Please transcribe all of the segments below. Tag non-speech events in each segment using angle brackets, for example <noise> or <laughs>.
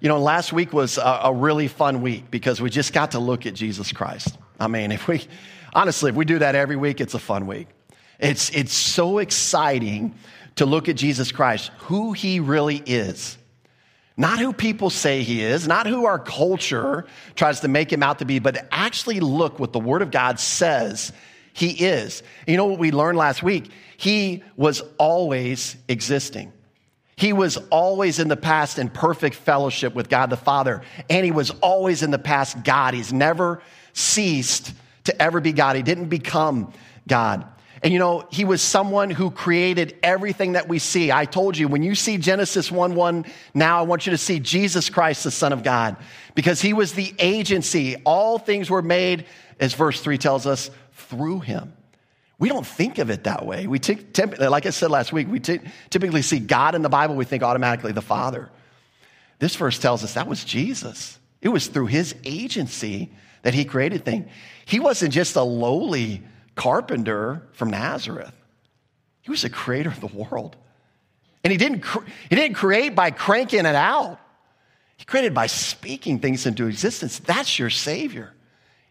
you know, last week was a, a, really fun week because we just got to look at Jesus Christ. I mean, if we, honestly, if we do that every week, it's a fun week. It's, it's so exciting to look at Jesus Christ, who he really is. Not who people say he is, not who our culture tries to make him out to be, but actually look what the Word of God says he is. you know what we learned last week? He was always existing. He was always in the past in perfect fellowship with God the Father, and he was always in the past God. He's never ceased to ever be God. He didn't become God. And you know, he was someone who created everything that we see. I told you, when you see Genesis 1 1, now I want you to see Jesus Christ, the Son of God, because he was the agency. All things were made, as verse 3 tells us, through him. We don't think of it that way. We t- like I said last week, we t- typically see God in the Bible, we think automatically the Father. This verse tells us that was Jesus. It was through his agency that he created things. He wasn't just a lowly carpenter from Nazareth. He was the creator of the world. And he didn't, he didn't create by cranking it out. He created by speaking things into existence. That's your Savior.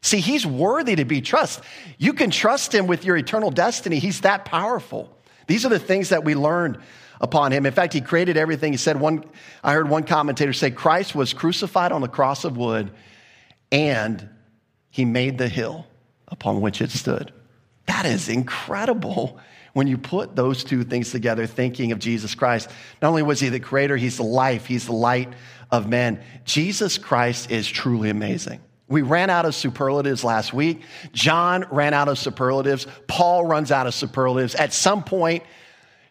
See, he's worthy to be trusted. You can trust him with your eternal destiny. He's that powerful. These are the things that we learned upon him. In fact, he created everything. He said one, I heard one commentator say, Christ was crucified on the cross of wood and he made the hill upon which it stood. That is incredible when you put those two things together, thinking of Jesus Christ. Not only was he the creator, he's the life, he's the light of men. Jesus Christ is truly amazing. We ran out of superlatives last week. John ran out of superlatives. Paul runs out of superlatives. At some point,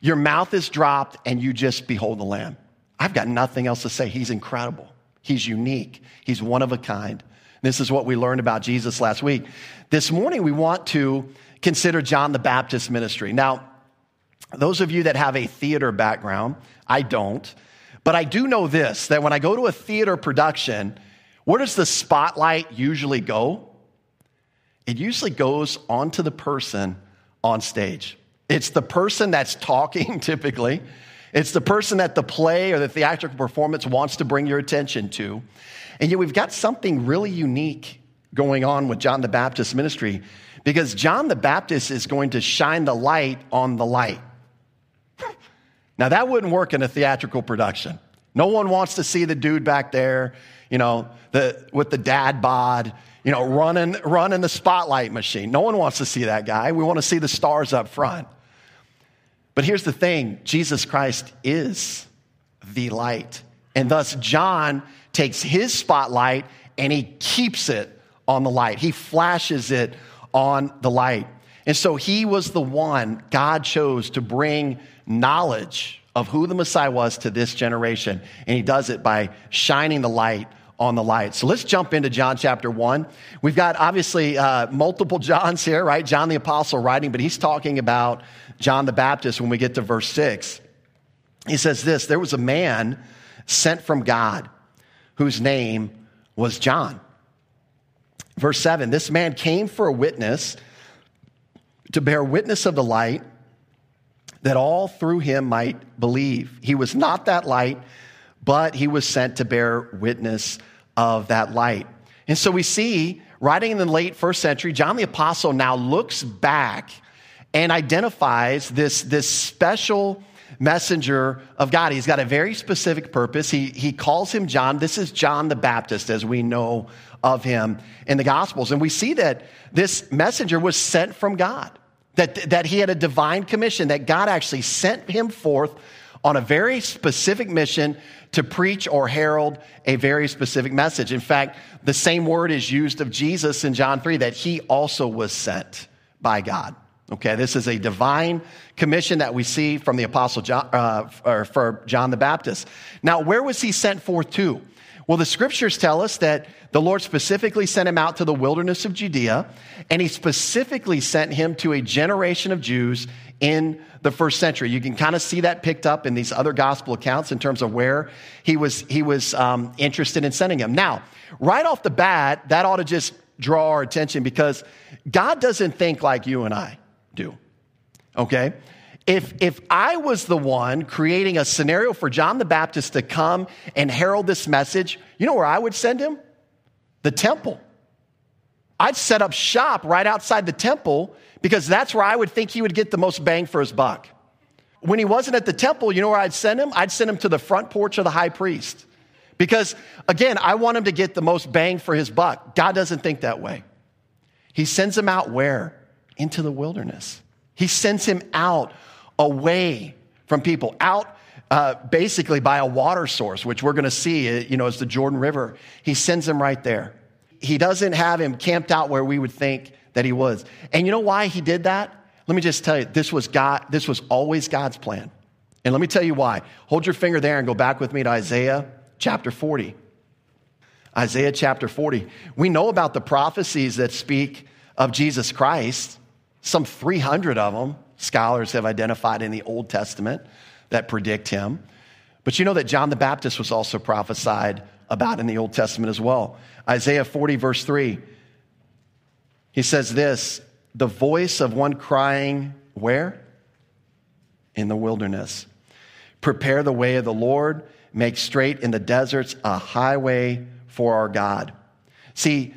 your mouth is dropped and you just behold the Lamb. I've got nothing else to say. He's incredible. He's unique. He's one of a kind. This is what we learned about Jesus last week. This morning, we want to consider John the Baptist ministry. Now, those of you that have a theater background, I don't, but I do know this that when I go to a theater production, where does the spotlight usually go? It usually goes onto the person on stage. It's the person that's talking <laughs> typically. It's the person that the play or the theatrical performance wants to bring your attention to. And yet we've got something really unique going on with John the Baptist ministry because John the Baptist is going to shine the light on the light. <laughs> Now, that wouldn't work in a theatrical production. No one wants to see the dude back there, you know, the, with the dad bod, you know, running, running the spotlight machine. No one wants to see that guy. We want to see the stars up front. But here's the thing Jesus Christ is the light. And thus, John takes his spotlight and he keeps it on the light. He flashes it on the light. And so he was the one God chose to bring knowledge of who the Messiah was to this generation. And he does it by shining the light on the light. So let's jump into John chapter 1. We've got obviously uh, multiple Johns here, right? John the Apostle writing, but he's talking about John the Baptist when we get to verse 6. He says this There was a man sent from God whose name was John. Verse 7 This man came for a witness to bear witness of the light that all through him might believe. He was not that light, but he was sent to bear witness of that light. And so we see, writing in the late first century, John the Apostle now looks back and identifies this, this special messenger of God. He's got a very specific purpose. He, he calls him John. This is John the Baptist, as we know of him in the Gospels. And we see that this messenger was sent from God, that, that he had a divine commission, that God actually sent him forth on a very specific mission to preach or herald a very specific message. In fact, the same word is used of Jesus in John 3 that he also was sent by God. Okay, this is a divine commission that we see from the Apostle John, uh, or for John the Baptist. Now, where was he sent forth to? Well, the scriptures tell us that the Lord specifically sent him out to the wilderness of Judea, and he specifically sent him to a generation of Jews in the first century. You can kind of see that picked up in these other gospel accounts in terms of where he was, he was um, interested in sending him. Now, right off the bat, that ought to just draw our attention because God doesn't think like you and I do. Okay? If, if I was the one creating a scenario for John the Baptist to come and herald this message, you know where I would send him? The temple. I'd set up shop right outside the temple because that's where I would think he would get the most bang for his buck. When he wasn't at the temple, you know where I'd send him? I'd send him to the front porch of the high priest. Because again, I want him to get the most bang for his buck. God doesn't think that way. He sends him out where? Into the wilderness. He sends him out away from people, out uh, basically by a water source, which we're going to see, uh, you know, as the Jordan River. He sends him right there. He doesn't have him camped out where we would think that he was. And you know why he did that? Let me just tell you, this was God, this was always God's plan. And let me tell you why. Hold your finger there and go back with me to Isaiah chapter 40. Isaiah chapter 40. We know about the prophecies that speak of Jesus Christ, some 300 of them scholars have identified in the Old Testament that predict him. But you know that John the Baptist was also prophesied about in the Old Testament as well. Isaiah 40, verse 3, he says this the voice of one crying, where? In the wilderness. Prepare the way of the Lord, make straight in the deserts a highway for our God. See,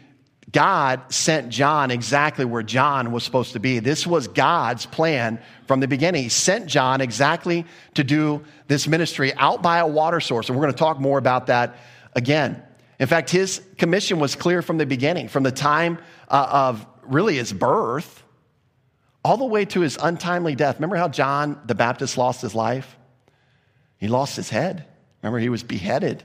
God sent John exactly where John was supposed to be. This was God's plan from the beginning. He sent John exactly to do this ministry out by a water source. And we're going to talk more about that again. In fact, his commission was clear from the beginning, from the time uh, of really his birth all the way to his untimely death. Remember how John the Baptist lost his life? He lost his head. Remember, he was beheaded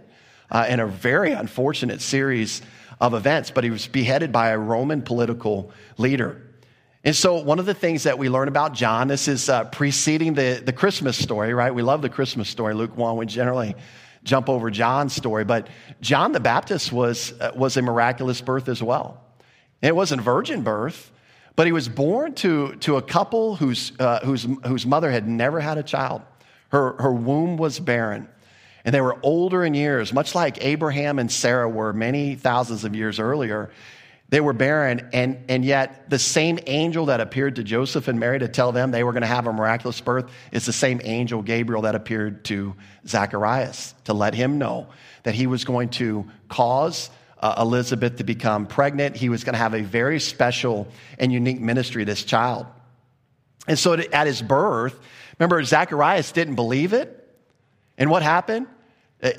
uh, in a very unfortunate series of events, but he was beheaded by a Roman political leader. And so, one of the things that we learn about John, this is uh, preceding the, the Christmas story, right? We love the Christmas story. Luke 1, we generally jump over John's story, but John the Baptist was, uh, was a miraculous birth as well. It wasn't virgin birth, but he was born to, to a couple whose, uh, whose, whose mother had never had a child. Her, her womb was barren. And they were older in years, much like Abraham and Sarah were many thousands of years earlier. They were barren, and, and yet the same angel that appeared to Joseph and Mary to tell them they were going to have a miraculous birth is the same angel, Gabriel, that appeared to Zacharias to let him know that he was going to cause uh, Elizabeth to become pregnant. He was going to have a very special and unique ministry, this child. And so at his birth, remember, Zacharias didn't believe it. And what happened? Uh,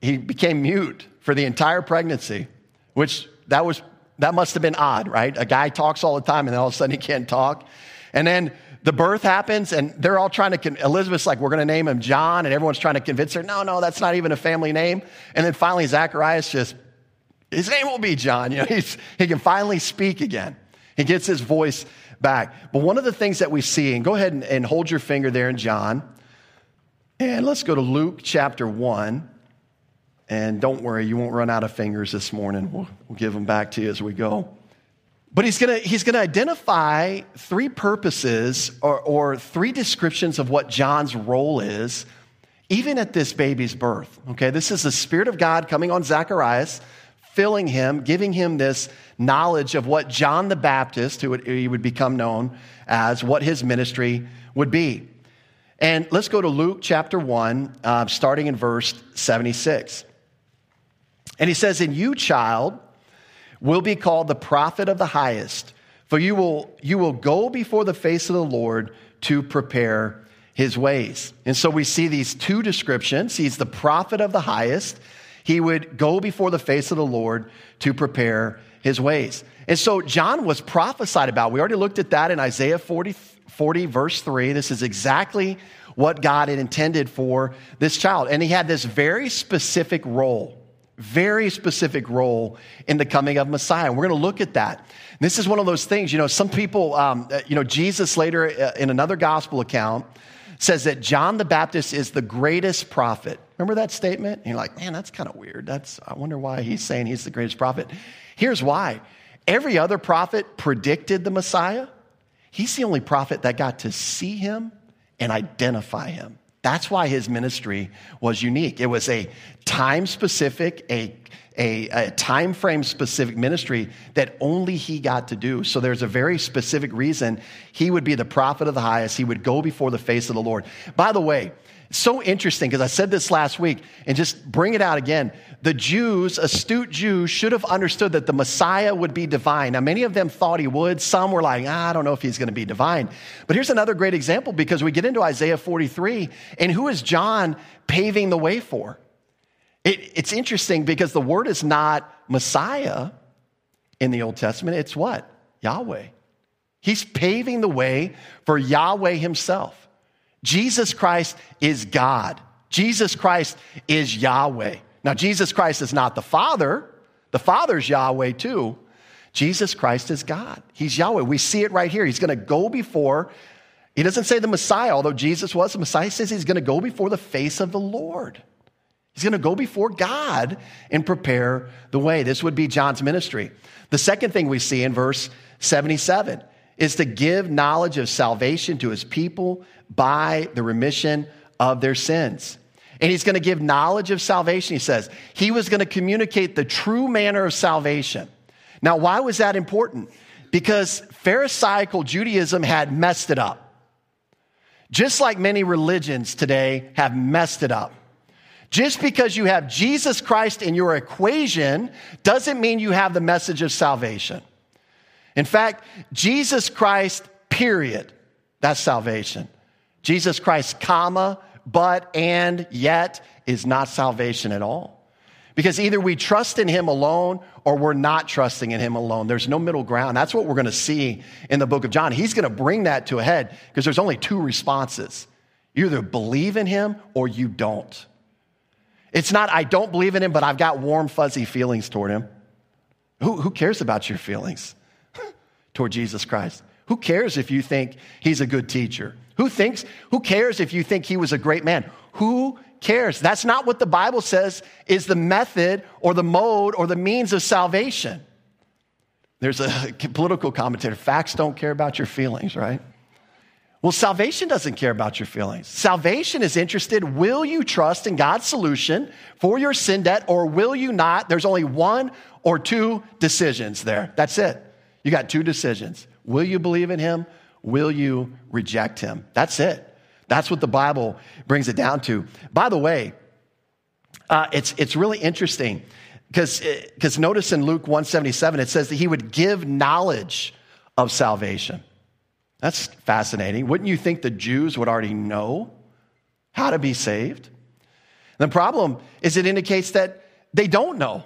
he became mute for the entire pregnancy, which that was that must have been odd, right? A guy talks all the time and then all of a sudden he can't talk. And then the birth happens and they're all trying to, Elizabeth's like, we're going to name him John. And everyone's trying to convince her, no, no, that's not even a family name. And then finally Zacharias just, his name will be John. <laughs> You know, he's, he can finally speak again. He gets his voice back. But one of the things that we see, and go ahead and, and hold your finger there in John, and let's go to Luke chapter 1. And don't worry, you won't run out of fingers this morning. We'll, we'll give them back to you as we go. But he's going he's gonna identify three purposes or, or three descriptions of what John's role is, even at this baby's birth. Okay, this is the Spirit of God coming on Zacharias, filling him, giving him this knowledge of what John the Baptist, who he would become known as, what his ministry would be. And let's go to Luke chapter 1, uh, starting in verse 76. And he says, And you, child, will be called the prophet of the highest, for you will, you will go before the face of the Lord to prepare his ways. And so we see these two descriptions. He's the prophet of the highest. He would go before the face of the Lord to prepare his ways. And so John was prophesied about. We already looked at that in Isaiah 40, 40 verse 3. This is exactly what God had intended for this child. And he had this very specific role very specific role in the coming of Messiah. We're going to look at that. This is one of those things, you know, some people, um, uh, you know, Jesus later uh, in another gospel account says that John the Baptist is the greatest prophet. Remember that statement? And you're like, man, that's kind of weird. That's, I wonder why he's saying he's the greatest prophet. Here's why. Every other prophet predicted the Messiah. He's the only prophet that got to see him and identify him. That's why his ministry was unique. It was a time specific, a, a, a, time frame specific ministry that only he got to do. So there's a very specific reason he would be the prophet of the highest. He would go before the face of the Lord. By the way, so interesting because I said this last week and just bring it out again. The Jews, astute Jews, should have understood that the Messiah would be divine. Now, many of them thought he would. Some were like, ah, I don't know if he's going to be divine. But here's another great example because we get into Isaiah 43, and who is John paving the way for? It, it's interesting because the word is not Messiah in the Old Testament, it's what? Yahweh. He's paving the way for Yahweh himself. Jesus Christ is God. Jesus Christ is Yahweh. Now, Jesus Christ is not the Father, the Father's Yahweh too. Jesus Christ is God. He's Yahweh. We see it right here. He's going to go before, he doesn't say the Messiah, although Jesus was the Messiah. He says he's going to go before the face of the Lord. He's going to go before God and prepare the way. This would be John's ministry. The second thing we see in verse 77 is to give knowledge of salvation to his people by the remission of their sins. And he's going to give knowledge of salvation, he says. He was going to communicate the true manner of salvation. Now, why was that important? Because Pharisaical Judaism had messed it up. Just like many religions today have messed it up. Just because you have Jesus Christ in your equation doesn't mean you have the message of salvation. In fact, Jesus Christ, period, that's salvation. Jesus Christ, comma, but, and, yet is not salvation at all. Because either we trust in him alone or we're not trusting in him alone. There's no middle ground. That's what we're going to see in the book of John. He's going to bring that to a head because there's only two responses. You either believe in him or you don't. It's not, I don't believe in him, but I've got warm, fuzzy feelings toward him. Who, who cares about your feelings toward Jesus Christ? Who cares if you think he's a good teacher? Who thinks, who cares if you think he was a great man? Who cares? That's not what the Bible says is the method or the mode or the means of salvation. There's a <laughs> political commentator facts don't care about your feelings, right? Well, salvation doesn't care about your feelings. Salvation is interested will you trust in God's solution for your sin debt or will you not? There's only one or two decisions there. That's it. You got two decisions. Will you believe in him Will you reject him? That's it. That's what the Bible brings it down to. By the way, uh, it's, it's really interesting because notice in Luke 177, it says that he would give knowledge of salvation. That's fascinating. Wouldn't you think the Jews would already know how to be saved? The problem is it indicates that they don't know.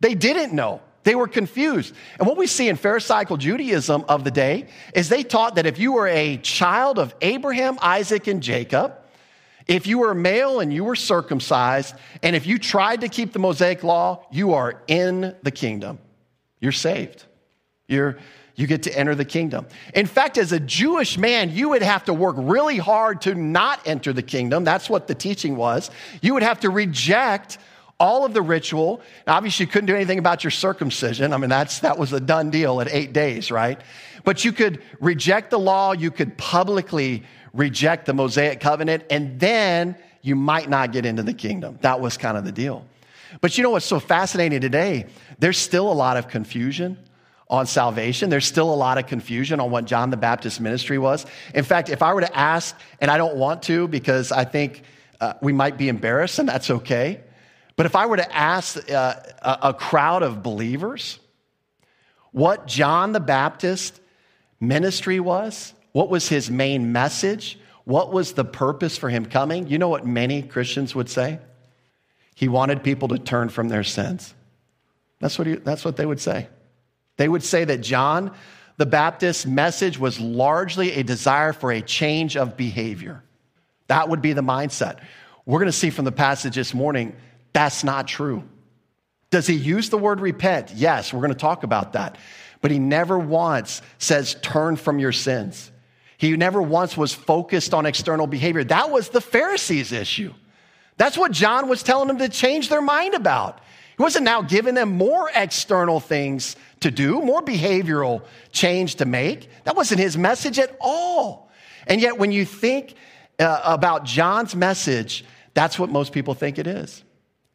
They didn't know. They were confused. And what we see in Pharisaical Judaism of the day is they taught that if you were a child of Abraham, Isaac, and Jacob, if you were male and you were circumcised, and if you tried to keep the Mosaic law, you are in the kingdom. You're saved. You're, you get to enter the kingdom. In fact, as a Jewish man, you would have to work really hard to not enter the kingdom. That's what the teaching was. You would have to reject all of the ritual. Now, obviously, you couldn't do anything about your circumcision. I mean, that's, that was a done deal at eight days, right? But you could reject the law, you could publicly reject the Mosaic covenant, and then you might not get into the kingdom. That was kind of the deal. But you know what's so fascinating today? There's still a lot of confusion on salvation. There's still a lot of confusion on what John the Baptist ministry was. In fact, if I were to ask, and I don't want to because I think uh, we might be embarrassed, and that's okay. But if I were to ask uh, a crowd of believers what John the Baptist ministry was, what was his main message, what was the purpose for him coming, you know what many Christians would say? He wanted people to turn from their sins. That's what, he, that's what they would say. They would say that John the Baptist's message was largely a desire for a change of behavior. That would be the mindset. We're going to see from the passage this morning that's not true. Does he use the word repent? Yes, we're going to talk about that. But he never once says turn from your sins. He never once was focused on external behavior. That was the Pharisees' issue. That's what John was telling them to change their mind about. He wasn't now giving them more external things to do, more behavioral change to make. That wasn't his message at all. And yet, when you think uh, about John's message, that's what most people think it is.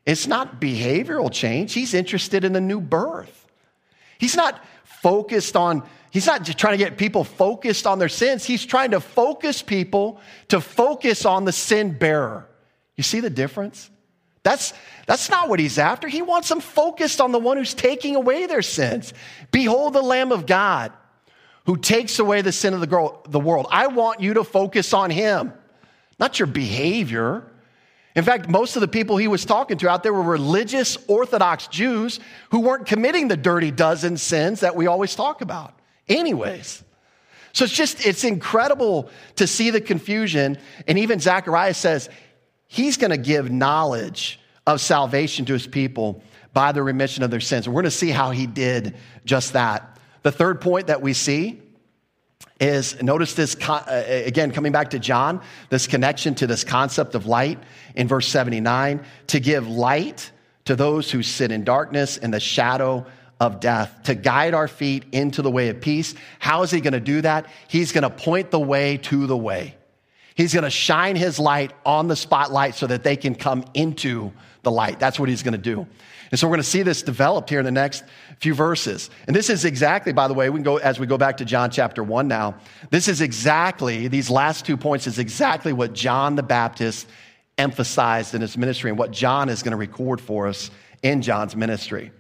It's not behavioral change. He's interested in the new birth. He's not focused on, he's not just trying to get people focused on their sins. He's trying to focus people to focus on the sin bearer. You see the difference? That's, that's not what he's after. He wants them focused on the one who's taking away their sins. Behold the Lamb of God who takes away the sin of the, world. I want you to focus on him, not your behavior. In fact, most of the people he was talking to out there were religious Orthodox Jews who weren't committing the dirty dozen sins that we always talk about. Anyways. So it's just, it's incredible to see the confusion. And even Zechariah says he's going to give knowledge of salvation to his people by the remission of their sins. And we're going to see how he did just that. The third point that we see is notice this uh, again, coming back to John, this connection to this concept of light in verse 79 to give light to those who sit in darkness and the shadow of death, to guide our feet into the way of peace. How is he going to do that? He's going to point the way to the way. He's going to shine his light on the spotlight so that they can come into the light. That's what he's going to do. And so we're going to see this developed here in the next few verses. And this is exactly, by the way, we can go as we go back to John chapter 1 now. This is exactly, these last two points is exactly what John the Baptist emphasized in his ministry and what John is going to record for us in John's ministry.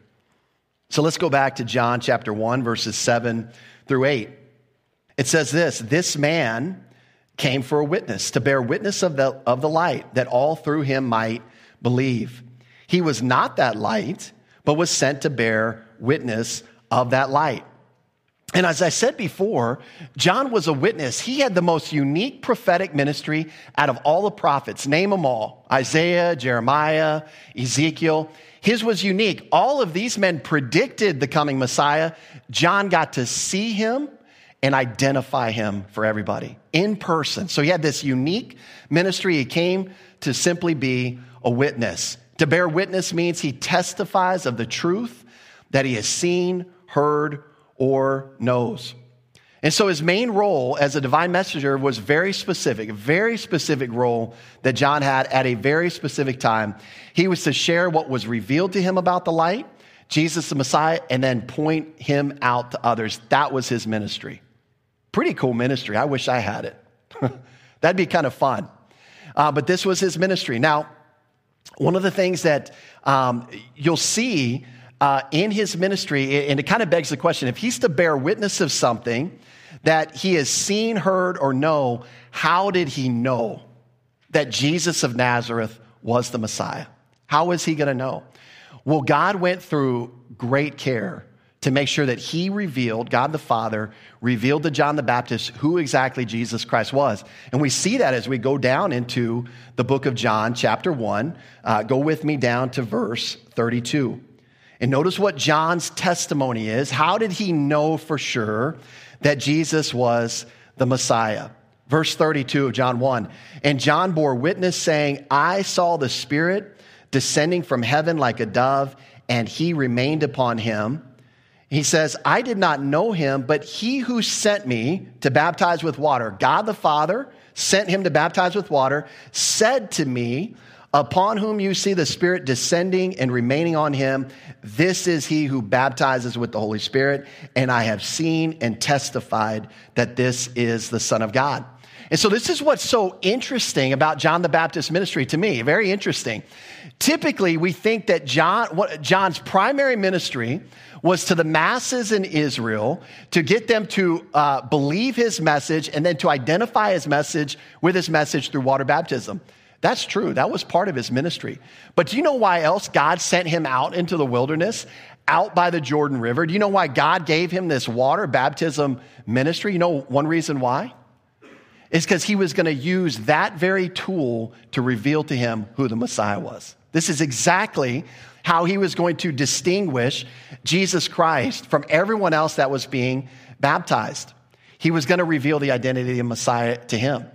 So let's go back to John chapter 1, verses 7 through 8. It says this This man came for a witness, to bear witness of the, of the light, that all through him might believe. He was not that light, but was sent to bear witness of that light. And as I said before, John was a witness. He had the most unique prophetic ministry out of all the prophets. Name them all Isaiah, Jeremiah, Ezekiel. His was unique. All of these men predicted the coming Messiah. John got to see him and identify him for everybody in person. So he had this unique ministry. He came to simply be a witness. To bear witness means he testifies of the truth that he has seen, heard, or knows. And so his main role as a divine messenger was very specific, very specific role that John had at a very specific time. He was to share what was revealed to him about the light, Jesus the Messiah, and then point him out to others. That was his ministry. Pretty cool ministry. I wish I had it. <laughs> That'd be kind of fun. Uh, but this was his ministry. Now, one of the things that um, you'll see uh, in his ministry, and it kind of begs the question if he's to bear witness of something that he has seen, heard, or know, how did he know that Jesus of Nazareth was the Messiah? How is he going to know? Well, God went through great care to make sure that he revealed, God the Father revealed to John the Baptist who exactly Jesus Christ was. And we see that as we go down into the book of John, chapter 1. Uh, go with me down to verse 32. And notice what John's testimony is. How did he know for sure that Jesus was the Messiah? Verse 32 of John 1. And John bore witness, saying, I saw the Spirit descending from heaven like a dove, and he remained upon him. He says, I did not know him, but he who sent me to baptize with water, God the Father sent him to baptize with water, said to me, Upon whom you see the Spirit descending and remaining on him, this is he who baptizes with the Holy Spirit. And I have seen and testified that this is the Son of God. And so, this is what's so interesting about John the Baptist ministry to me. Very interesting. Typically, we think that John, what, John's primary ministry was to the masses in Israel to get them to uh, believe his message and then to identify his message with his message through water baptism. That's true. That was part of his ministry. But do you know why else God sent him out into the wilderness, out by the Jordan River? Do you know why God gave him this water baptism ministry? You know one reason why? It's because he was going to use that very tool to reveal to him who the Messiah was. This is exactly how he was going to distinguish Jesus Christ from everyone else that was being baptized. He was going to reveal the identity of Messiah to him.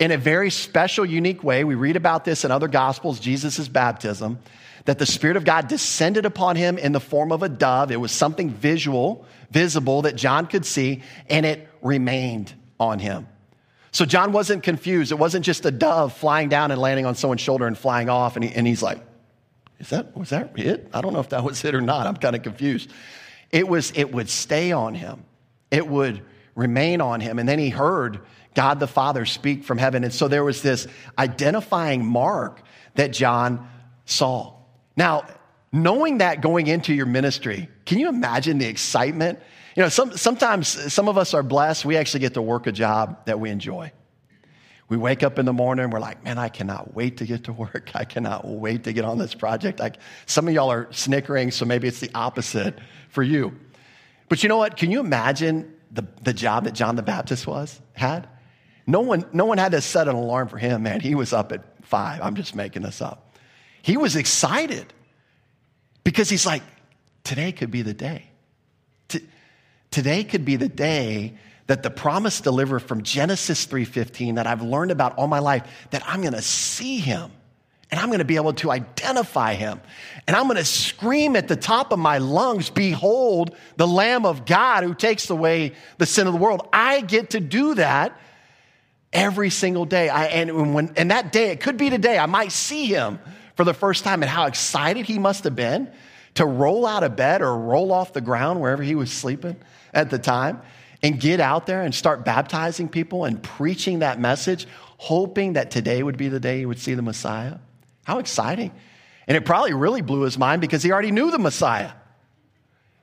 In a very special, unique way, we read about this in other gospels, Jesus' baptism, that the Spirit of God descended upon him in the form of a dove. It was something visual, visible that John could see, and it remained on him. So John wasn't confused. It wasn't just a dove flying down and landing on someone's shoulder and flying off. And, he, and he's like, is that, was that it? I don't know if that was it or not. I'm kind of confused. It was, it would stay on him. It would remain on him. And then he heard God the Father speak from heaven. And so there was this identifying mark that John saw. Now, knowing that going into your ministry, can you imagine the excitement? You know, some, sometimes some of us are blessed. We actually get to work a job that we enjoy. We wake up in the morning, we're like, man, I cannot wait to get to work. <laughs> I cannot wait to get on this project. I, some of y'all are snickering, so maybe it's the opposite for you. But you know what? Can you imagine the, the job that John the Baptist was, had? No one, no one had to set an alarm for him, man. He was up at five. I'm just making this up. He was excited because he's like, today could be the day. T- today could be the day that the promise delivered from Genesis 3:15 that I've learned about all my life that I'm going to see him and I'm going to be able to identify him. And I'm going to scream at the top of my lungs, behold the lamb of God who takes away the sin of the world. I get to do that every single day. I, and, when, and that day, it could be today, I might see him for the first time and how excited he must have been to roll out of bed or roll off the ground wherever he was sleeping at the time and get out there and start baptizing people and preaching that message, hoping that today would be the day he would see the Messiah. How exciting. And it probably really blew his mind because he already knew the Messiah,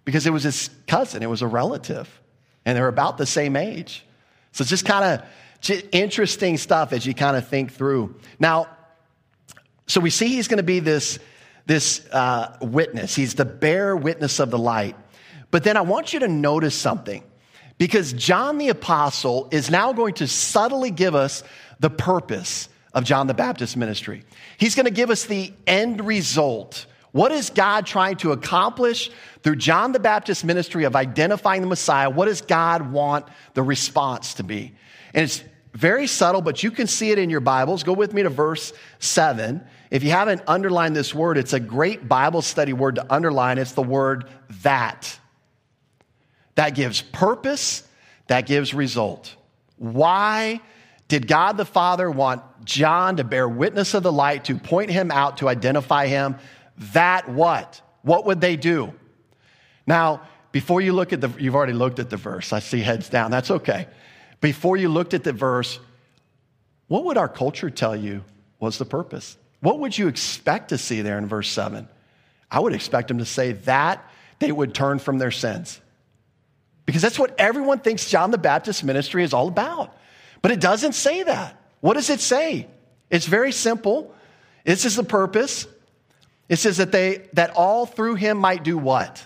because it was his cousin, it was a relative, and they're about the same age. So it's just kind of interesting stuff as you kind of think through. Now, so we see he's going to be this, this uh, witness. He's the bear witness of the light. But then I want you to notice something because John the Apostle is now going to subtly give us the purpose of John the Baptist ministry. He's going to give us the end result. What is God trying to accomplish through John the Baptist ministry of identifying the Messiah? What does God want the response to be? And it's very subtle, but you can see it in your Bibles. Go with me to verse 7. If you haven't underlined this word, it's a great Bible study word to underline. It's the word that. That gives purpose, that gives result. Why did God the Father want John to bear witness of the light, to point him out, to identify him? That what? What would they do? Now, before you look at the, you've already looked at the verse. I see heads down. That's okay before you looked at the verse, what would our culture tell you was the purpose? What would you expect to see there in verse 7? I would expect them to say that they would turn from their sins. Because that's what everyone thinks John the Baptist ministry is all about. But it doesn't say that. What does it say? It's very simple. This is the purpose. It says that they that all through him might do what?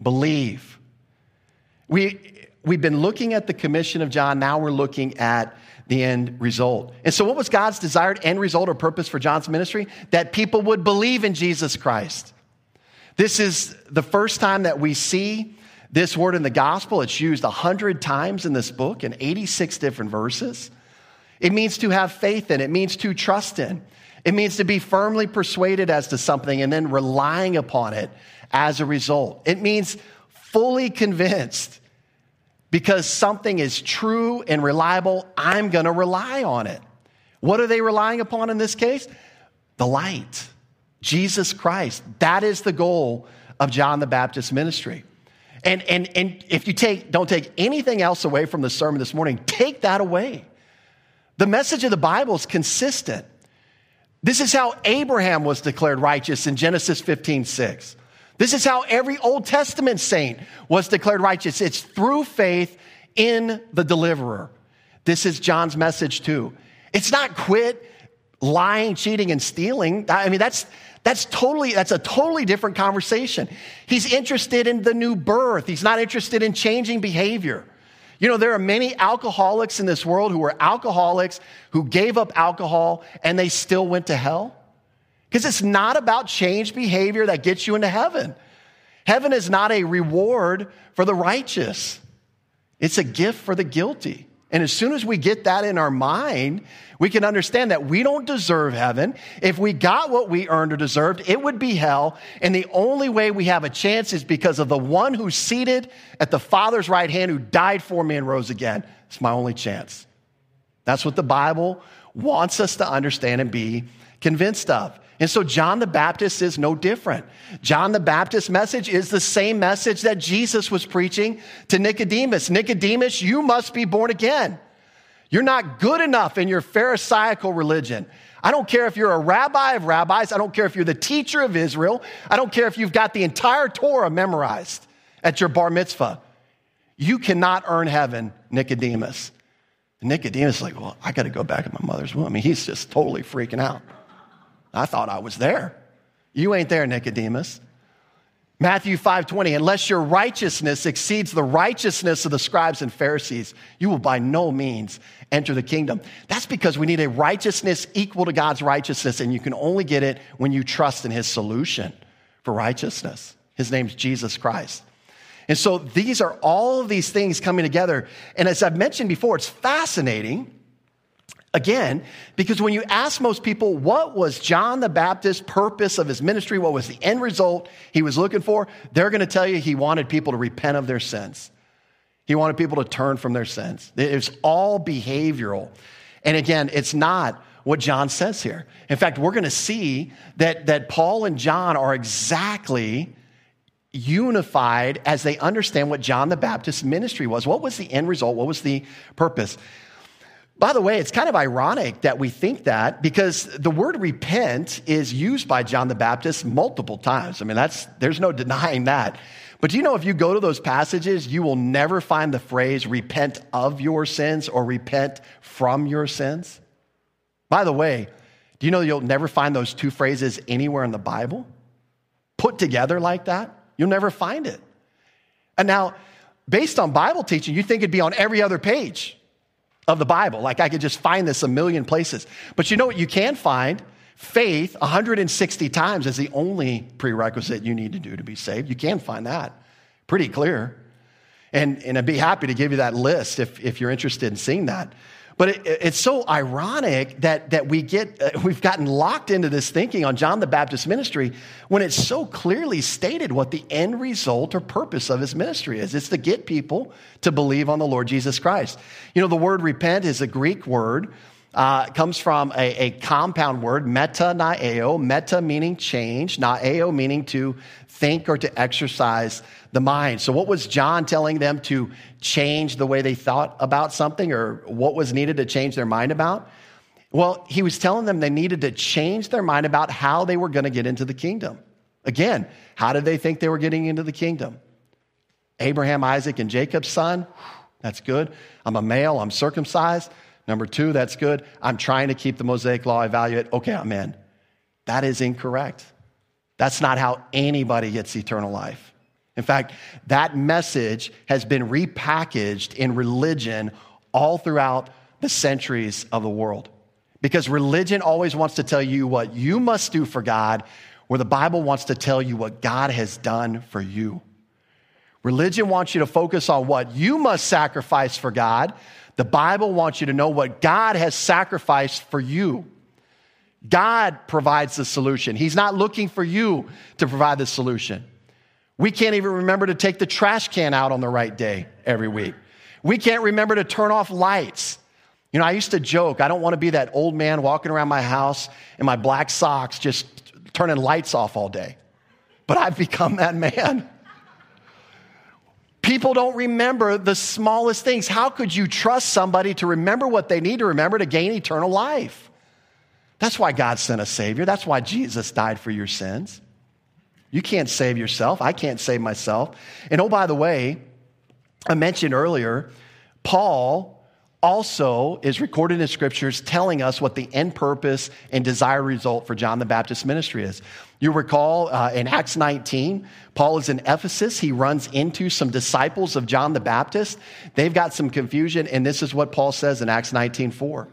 Believe. We we've been looking at the commission of John, now we're looking at the end result. And so, what was God's desired end result or purpose for John's ministry? That people would believe in Jesus Christ. This is the first time that we see this word in the gospel. It's used 100 times in this book in 86 different verses. It means to have faith in, it means to trust in. It means to be firmly persuaded as to something and then relying upon it as a result. It means fully convinced because something is true and reliable, I'm going to rely on it. What are they relying upon in this case? The light, Jesus Christ. That is the goal of John the Baptist ministry. And, and, and if you take, don't take anything else away from the sermon this morning, take that away. The message of the Bible is consistent. This is how Abraham was declared righteous in Genesis 15 6. This is how every Old Testament saint was declared righteous. It's through faith in the deliverer. This is John's message too. It's not quit lying, cheating, and stealing. I mean, that's, that's totally, that's a totally different conversation. He's interested in the new birth. He's not interested in changing behavior. You know, there are many alcoholics in this world who were alcoholics who gave up alcohol and they still went to hell. Because it's not about change behavior that gets you into heaven. Heaven is not a reward for the righteous, it's a gift for the guilty. And as soon as we get that in our mind, we can understand that we don't deserve heaven. If we got what we earned or deserved, it would be hell. And the only way we have a chance is because of the one who's seated at the Father's right hand who died for me and rose again. It's my only chance. That's what the Bible wants us to understand and be convinced of. And so John the Baptist is no different. John the Baptist's message is the same message that Jesus was preaching to Nicodemus. Nicodemus, you must be born again. You're not good enough in your Pharisaical religion. I don't care if you're a rabbi of rabbis. I don't care if you're the teacher of Israel. I don't care if you've got the entire Torah memorized at your bar mitzvah. You cannot earn heaven, Nicodemus. And Nicodemus is like, well, I got to go back in my mother's womb. I mean, he's just totally freaking out. I thought I was there. You ain't there, Nicodemus. Matthew 5:20 unless your righteousness exceeds the righteousness of the scribes and Pharisees you will by no means enter the kingdom. That's because we need a righteousness equal to God's righteousness and you can only get it when you trust in his solution for righteousness. His name's Jesus Christ. And so these are all of these things coming together and as I've mentioned before it's fascinating Again, because when you ask most people what was John the Baptist's purpose of his ministry, what was the end result he was looking for, they're going to tell you he wanted people to repent of their sins. He wanted people to turn from their sins. It's all behavioral. And again, it's not what John says here. In fact, we're going to see that, that Paul and John are exactly unified as they understand what John the Baptist's ministry was. What was the end result? What was the purpose? By the way, it's kind of ironic that we think that because the word repent is used by John the Baptist multiple times. I mean, that's, there's no denying that. But do you know if you go to those passages, you will never find the phrase repent of your sins or repent from your sins? By the way, do you know you'll never find those two phrases anywhere in the Bible? Put together like that? You'll never find it. And now, based on Bible teaching, you think it'd be on every other page of the Bible. Like I could just find this a million places. But you know what you can find? Faith 160 times is the only prerequisite you need to do to be saved. You can find that. Pretty clear. And, and I'd be happy to give you that list if, if you're interested in seeing that. But it, it's so ironic that, that we get, uh, we've gotten locked into this thinking on John the Baptist ministry when it's so clearly stated what the end result or purpose of his ministry is. It's to get people to believe on the Lord Jesus Christ. You know, the word repent is a Greek word. Uh, comes from a, a, compound word, meta noeo, meta meaning change, noeo meaning to think or to exercise the mind. So, what was John telling them to change the way they thought about something or what was needed to change their mind about? Well, he was telling them they needed to change their mind about how they were going to get into the kingdom. Again, how did they think they were getting into the kingdom? Abraham, Isaac, and Jacob's son? That's good. I'm a male, I'm circumcised. Number two, that's good. I'm trying to keep the Mosaic law, evaluate. Okay, I'm in. That is incorrect. That's not how anybody gets eternal life. In fact, that message has been repackaged in religion all throughout the centuries of the world. Because religion always wants to tell you what you must do for God, where the Bible wants to tell you what God has done for you. Religion wants you to focus on what you must sacrifice for God. The Bible wants you to know what God has sacrificed for you. God provides the solution. He's not looking for you to provide the solution. We can't even remember to take the trash can out on the right day every week. We can't remember to turn off lights. You know, I used to joke, I don't want to be that old man walking around my house in my black socks just turning lights off all day. But I've become that man. People don't remember the smallest things. How could you trust somebody to remember what they need to remember to gain eternal life? That's why God sent a Savior. That's why Jesus died for your sins. You can't save yourself. I can't save myself. And oh, by the way, I mentioned earlier, Paul also is recorded in scriptures telling us what the end purpose and desired result for John the Baptist ministry is. You recall uh, in Acts 19, Paul is in Ephesus. He runs into some disciples of John the Baptist. They've got some confusion, and this is what Paul says in Acts 19 4.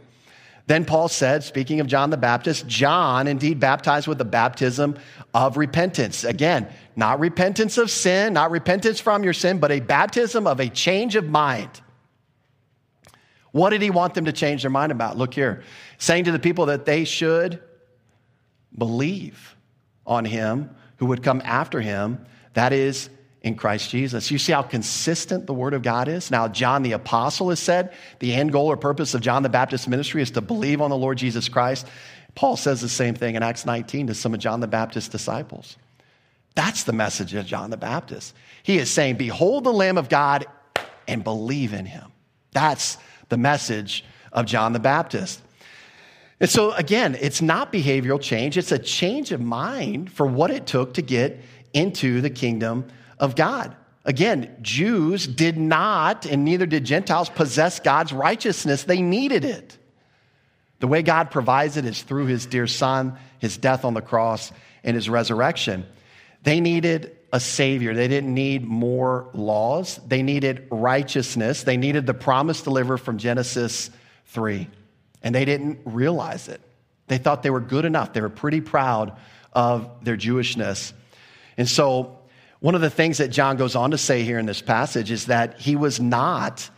Then Paul said, speaking of John the Baptist, John indeed baptized with the baptism of repentance. Again, not repentance of sin, not repentance from your sin, but a baptism of a change of mind. What did he want them to change their mind about? Look here, saying to the people that they should believe on him who would come after him, that is, in Christ Jesus. You see how consistent the Word of God is? Now, John the Apostle has said the end goal or purpose of John the Baptist's ministry is to believe on the Lord Jesus Christ. Paul says the same thing in Acts 19 to some of John the Baptist's disciples. That's the message of John the Baptist. He is saying, Behold the Lamb of God and believe in him. That's the message of John the Baptist. And so, again, it's not behavioral change, it's a change of mind for what it took to get into the kingdom of God. Again, Jews did not, and neither did Gentiles, possess God's righteousness. They needed it. The way God provides it is through his dear son, his death on the cross, and his resurrection. They needed a savior. They didn't need more laws. They needed righteousness. They needed the promise delivered from Genesis 3. And they didn't realize it. They thought they were good enough. They were pretty proud of their Jewishness. And so, one of the things that John goes on to say here in this passage is that he was not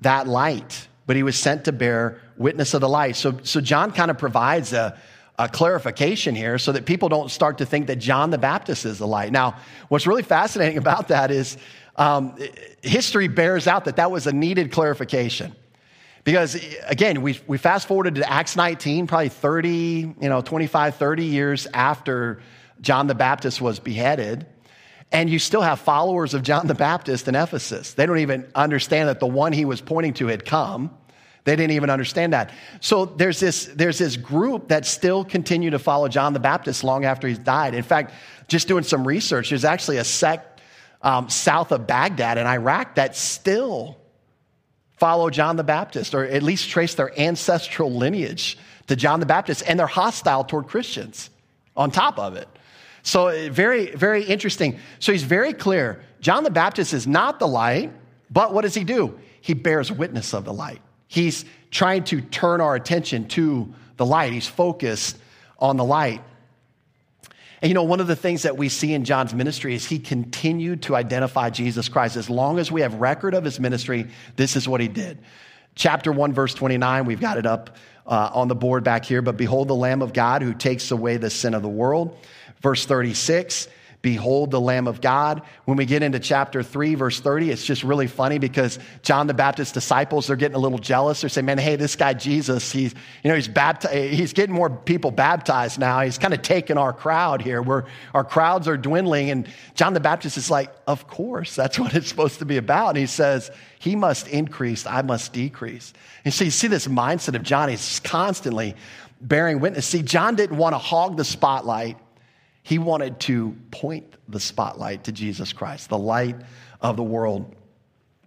that light, but he was sent to bear witness of the light. So, so John kind of provides a, a clarification here so that people don't start to think that John the Baptist is the light. Now, what's really fascinating <laughs> about that is um, history bears out that that was a needed clarification. Because again, we, we fast forwarded to Acts 19, probably 30, you know, 25, 30 years after John the Baptist was beheaded. And you still have followers of John the Baptist in Ephesus. They don't even understand that the one he was pointing to had come. They didn't even understand that. So there's this, there's this group that still continue to follow John the Baptist long after he's died. In fact, just doing some research, there's actually a sect um, south of Baghdad in Iraq that still follow John the Baptist, or at least trace their ancestral lineage to John the Baptist, and they're hostile toward Christians on top of it. So, very, very interesting. So, he's very clear. John the Baptist is not the light, but what does he do? He bears witness of the light. He's trying to turn our attention to the light. He's focused on the light. And you know, one of the things that we see in John's ministry is he continued to identify Jesus Christ. As long as we have record of his ministry, this is what he did. Chapter 1, verse 29, we've got it up uh, on the board back here. But behold, the Lamb of God who takes away the sin of the world. Verse 36, Behold the Lamb of God. When we get into chapter 3, verse 30, it's just really funny because John the Baptist's disciples, they're getting a little jealous. They're saying, man, hey, this guy Jesus, he's, you know, he's baptized, he's getting more people baptized now. He's kind of taking our crowd here where our crowds are dwindling. And John the Baptist is like, of course, that's what it's supposed to be about. And he says, he must increase, I must decrease. And so you see this mindset of John, he's constantly bearing witness. See, John didn't want to hog the spotlight. He wanted to point the spotlight to Jesus Christ, the light of the world.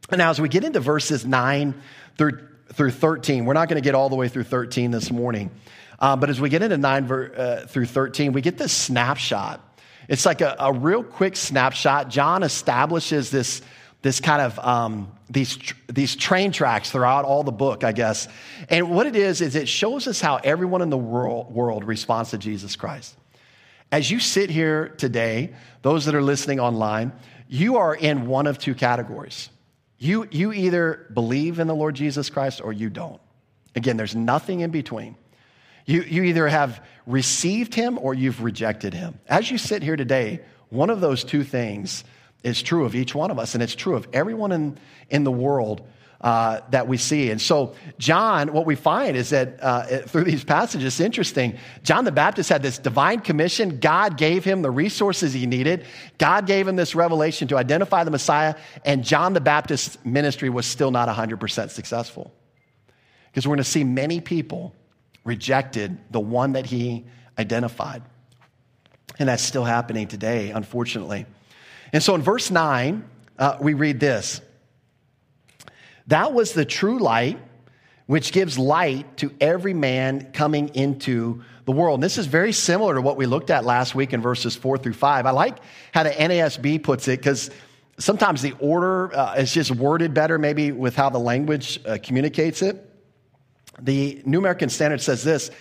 And now, as we get into verses 9 through, through 13, we're not going to get all the way through 13 this morning. Uh, but as we get into 9 uh, through 13, we get this snapshot. It's like a, a real quick snapshot. John establishes this, this kind of um, these, these train tracks throughout all the book, I guess. And what it is, is it shows us how everyone in the world, world responds to Jesus Christ. As you sit here today, those that are listening online, you are in one of two categories. You, you either believe in the Lord Jesus Christ or you don't. Again, there's nothing in between. You, you either have received him or you've rejected him. As you sit here today, one of those two things is true of each one of us, and it's true of everyone in, in the world uh, that we see. And so, John, what we find is that uh, through these passages, it's interesting. John the Baptist had this divine commission. God gave him the resources he needed. God gave him this revelation to identify the Messiah, and John the Baptist's ministry was still not 100% successful. Because we're going to see many people rejected the one that he identified. And that's still happening today, unfortunately. And so in verse 9, uh, we read this that was the true light, which gives light to every man coming into the world. And this is very similar to what we looked at last week in verses four through five. I like how the NASB puts it because sometimes the order uh, is just worded better, maybe with how the language uh, communicates it. The New American Standard says this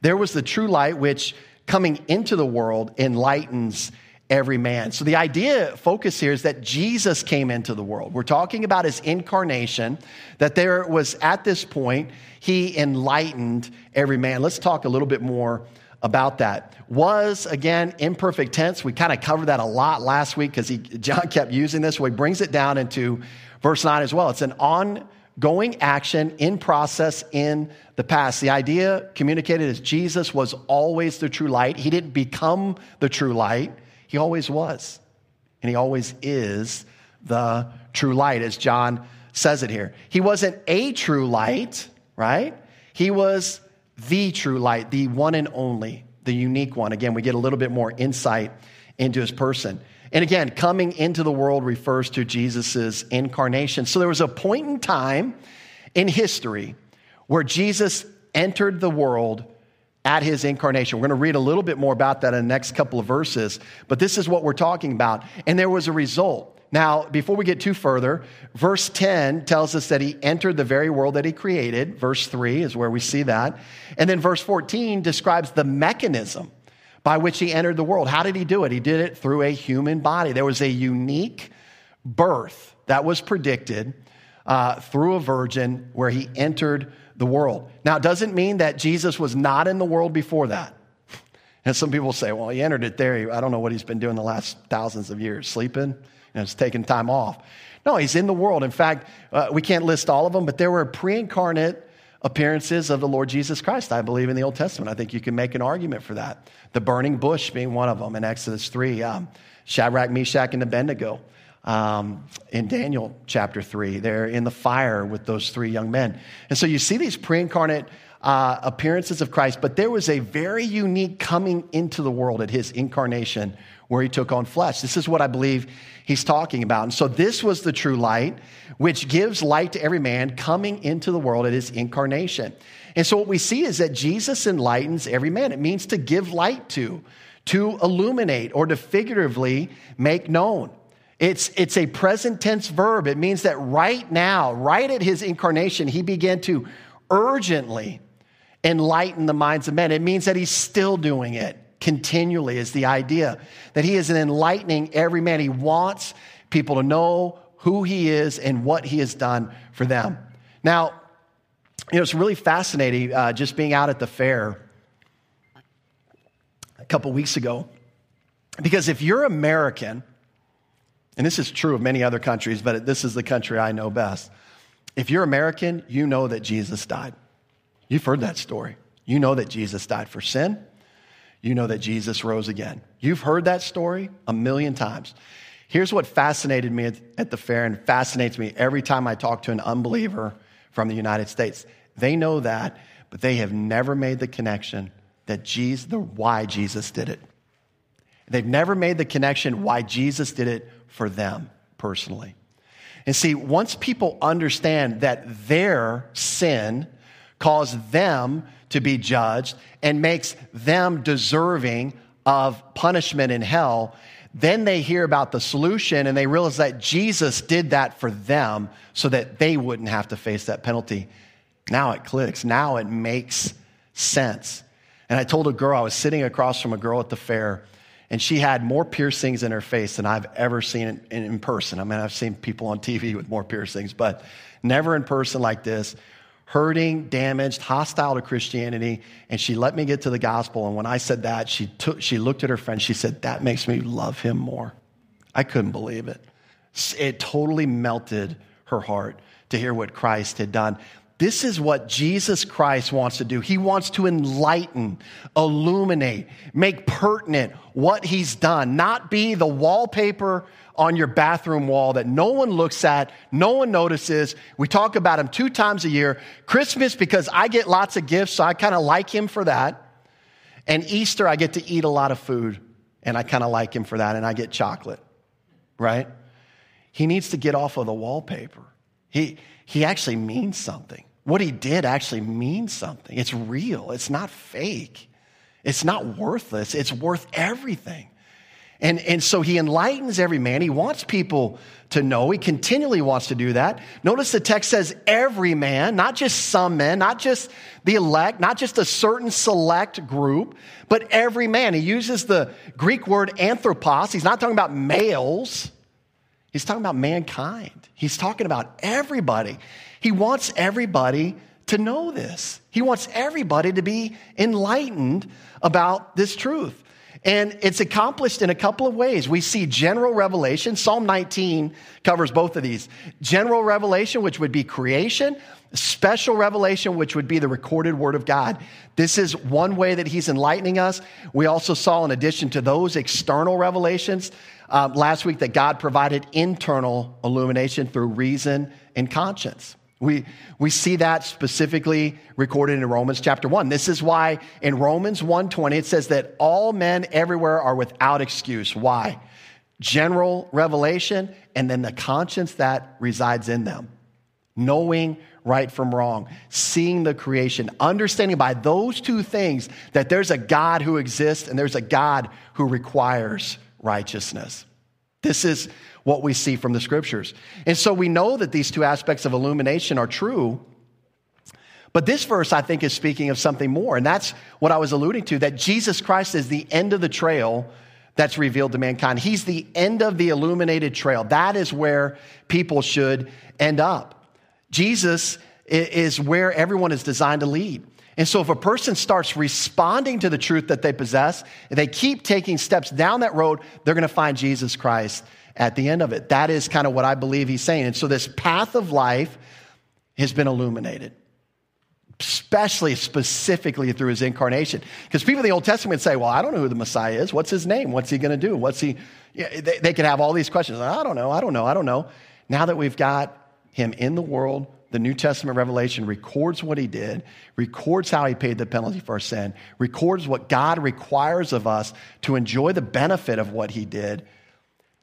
There was the true light which coming into the world enlightens every man. So the idea, focus here is that Jesus came into the world. We're talking about his incarnation, that there was at this point, he enlightened every man. Let's talk a little bit more about that. Was, again, imperfect tense. We kind of covered that a lot last week because John kept using this. So he brings it down into verse 9 as well. It's an ongoing action in process in the past. The idea communicated is Jesus was always the true light. He didn't become the true light, he always was. And he always is the true light, as John says it here. He wasn't a true light, right? He was the true light, the one and only, the unique one. Again, we get a little bit more insight into his person. And again, coming into the world refers to Jesus' incarnation. So there was a point in time in history where Jesus entered the world at his incarnation. We're going to read a little bit more about that in the next couple of verses, but this is what we're talking about. And there was a result. Now, before we get too further, verse 10 tells us that he entered the very world that he created. Verse 3 is where we see that. And then verse 14 describes the mechanism by which he entered the world. How did he do it? He did it through a human body. There was a unique birth that was predicted uh, through a virgin where he entered the world. Now, it doesn't mean that Jesus was not in the world before that. <laughs> And some people say, well, he entered it there. I don't know what he's been doing the last thousands of years, sleeping and it's taking time off. No, he's in the world. In fact, uh, we can't list all of them, but there were pre incarnate appearances of the Lord Jesus Christ, I believe, in the Old Testament. I think you can make an argument for that. The burning bush being one of them in Exodus 3, um, Shadrach, Meshach, and Abednego. Um, in Daniel chapter 3, they're in the fire with those three young men. And so you see these pre incarnate uh, appearances of Christ, but there was a very unique coming into the world at his incarnation where he took on flesh. This is what I believe he's talking about. And so this was the true light, which gives light to every man coming into the world at his incarnation. And so what we see is that Jesus enlightens every man. It means to give light to, to illuminate, or to figuratively make known. It's, it's a present tense verb. It means that right now, right at his incarnation, he began to urgently enlighten the minds of men. It means that he's still doing it continually is the idea that he is enlightening every man. He wants people to know who he is and what he has done for them. Now, you know, it's really fascinating uh, just being out at the fair a couple weeks ago. Because if you're American, and this is true of many other countries, but this is the country I know best. If you're American, you know that Jesus died. You've heard that story. You know that Jesus died for sin you know that Jesus rose again. You've heard that story a million times. Here's what fascinated me at the fair and fascinates me every time I talk to an unbeliever from the United States. They know that, but they have never made the connection that Jesus, the why Jesus did it. They've never made the connection why Jesus did it for them personally. And see, once people understand that their sin caused them to be judged and makes them deserving of punishment in hell, then they hear about the solution and they realize that Jesus did that for them so that they wouldn't have to face that penalty. Now it clicks. Now it makes sense. And I told a girl, I was sitting across from a girl at the fair, and she had more piercings in her face than I've ever seen in, in, person. I mean, I've seen people on TV with more piercings, but never in person like this hurting, damaged, hostile to Christianity, and she let me get to the gospel. And when I said that, she, took, she looked at her friend. She said, That makes me love him more. I couldn't believe it. It totally melted her heart to hear what Christ had done. This is what Jesus Christ wants to do. He wants to enlighten, illuminate, make pertinent what he's done, not be the wallpaper on your bathroom wall that no one looks at, no one notices. We talk about him two times a year. Christmas, because I get lots of gifts, so I kind of like him for that. And Easter, I get to eat a lot of food, and I kind of like him for that, and I get chocolate, right? He needs to get off of the wallpaper. He, he actually means something. What he did actually means something. It's real, it's not fake, it's not worthless, it's worth everything. And, and so he enlightens every man. He wants people to know. He continually wants to do that. Notice the text says every man, not just some men, not just the elect, not just a certain select group, but every man. He uses the Greek word anthropos. He's not talking about males. He's talking about mankind. He's talking about everybody. He wants everybody to know this. He wants everybody to be enlightened about this truth. And it's accomplished in a couple of ways. We see general revelation. Psalm 19 covers both of these. General revelation, which would be creation, special revelation, which would be the recorded word of God. This is one way that he's enlightening us. We also saw, in addition to those external revelations, uh, last week that God provided internal illumination through reason and conscience. We, we see that specifically recorded in Romans chapter 1. This is why in Romans 1:20 it says that all men everywhere are without excuse. Why? General revelation and then the conscience that resides in them. Knowing right from wrong, seeing the creation, understanding by those two things that there's a God who exists and there's a God who requires righteousness. This is what we see from the scriptures. And so we know that these two aspects of illumination are true. But this verse, I think, is speaking of something more. And that's what I was alluding to that Jesus Christ is the end of the trail that's revealed to mankind. He's the end of the illuminated trail. That is where people should end up. Jesus is where everyone is designed to lead. And so, if a person starts responding to the truth that they possess, and they keep taking steps down that road, they're going to find Jesus Christ at the end of it. That is kind of what I believe he's saying. And so this path of life has been illuminated, especially specifically through his incarnation. Because people in the Old Testament say, well, I don't know who the Messiah is. What's his name? What's he going to do? What's he? Yeah, they, they could have all these questions. I don't know. I don't know. I don't know. Now that we've got him in the world, the New Testament revelation records what he did, records how he paid the penalty for our sin, records what God requires of us to enjoy the benefit of what he did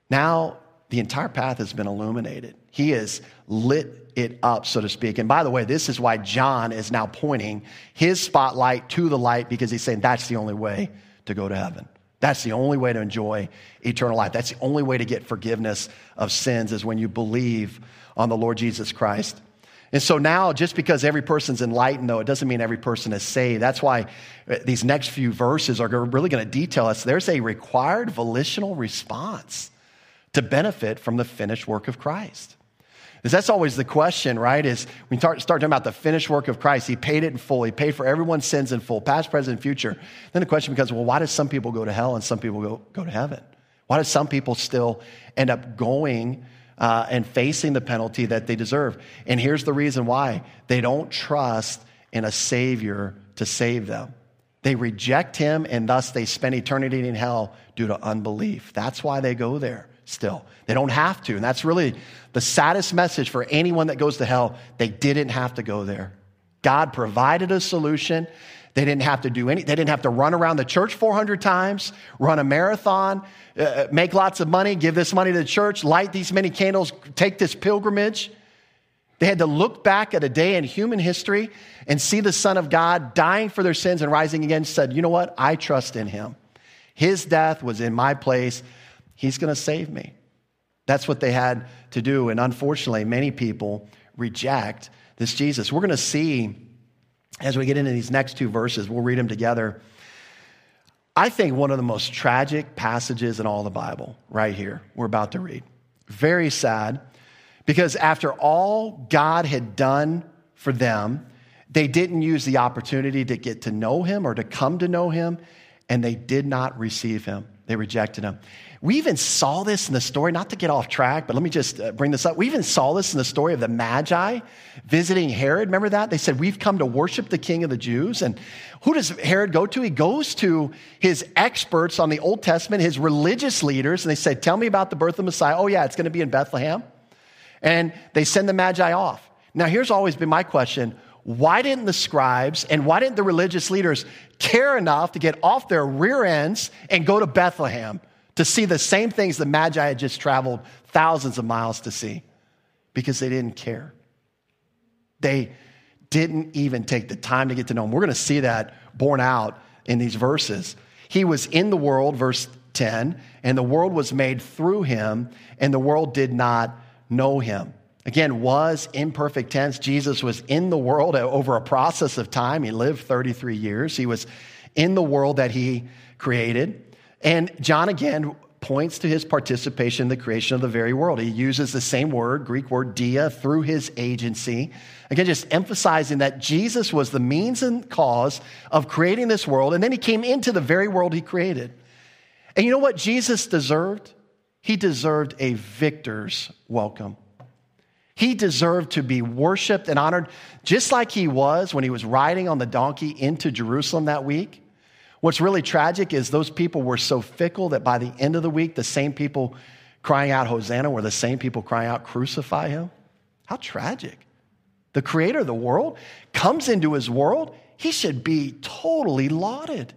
now the entire path has been illuminated. He has lit it up, so to speak. And by the way, this is why John is now pointing his spotlight to the light because he's saying that's the only way to go to heaven. That's the only way to enjoy eternal life. That's the only way to get forgiveness of sins is when you believe on the Lord Jesus Christ. And so now, just because every person's enlightened, though, it doesn't mean every person is saved. That's why uh, these next few verses are really going to detail us. There's a required volitional response to benefit from the finished work of Christ? Because that's always the question, right? Is we start, start talking about the finished work of Christ, He paid it in full. He paid for everyone's sins in full, past, present, future. Then the question becomes, well, why do some people go to hell and some people go, go to heaven? Why do some people still end up going uh, and facing the penalty that they deserve? And here's the reason why they don't trust in a Savior to save them. They reject Him, and thus they spend eternity in hell due to unbelief. That's why they go there still. They don't have to. And that's really the saddest message for anyone that goes to hell. They didn't have to go there. God provided a solution. They didn't have to do any, they didn't have to run around the church 400 times, run a marathon, uh, uh, make lots of money, give this money to the church, light these many candles, take this pilgrimage. They had to look back at a day in human history and see the Son of God dying for their sins and rising again, said, You know what? I trust in him. His death was in my place. He's going to save me. That's what they had to do. And unfortunately, many people reject this Jesus. We're going to see as we get into these next two verses, we'll read them together. I think one of the most tragic passages in all the Bible, right here, we're about to read. Very sad, because after all God had done for them, they didn't use the opportunity to get to know him or to come to know him, and they did not receive him. They rejected him. We even saw this in the story, not to get off track, but let me just uh, bring this up. We even saw this in the story of the Magi visiting Herod. Remember that? They said, We've come to worship the king of the Jews. And who does Herod go to? He goes to his experts on the Old Testament, his religious leaders, and they say, Tell me about the birth of Messiah. Oh, yeah, it's going to be in Bethlehem. And they send the Magi off. Now, here's always been my question why didn't the scribes and why didn't the religious leaders care enough to get off their rear ends and go to Bethlehem? To see the same things the Magi had just traveled thousands of miles to see because they didn't care. They didn't even take the time to get to know him. We're going to see that borne out in these verses. He was in the world, verse 10, and the world was made through him, and the world did not know him. Again, was imperfect tense. Jesus was in the world over a process of time. He lived 33 years. He was in the world that he created. And John, again, points to his participation in the creation of the very world. He uses the same word, Greek word dia, through his agency. Again, just emphasizing that Jesus was the means and cause of creating this world, and then he came into the very world he created. And you know what Jesus deserved? He deserved a victor's welcome. He deserved to be worshiped and honored just like he was when he was riding on the donkey into Jerusalem that week. What's really tragic is those people were so fickle that by the end of the week, the same people crying out, Hosanna, were the same people crying out, Crucify him. How tragic. The creator of the world comes into his world, he should be totally lauded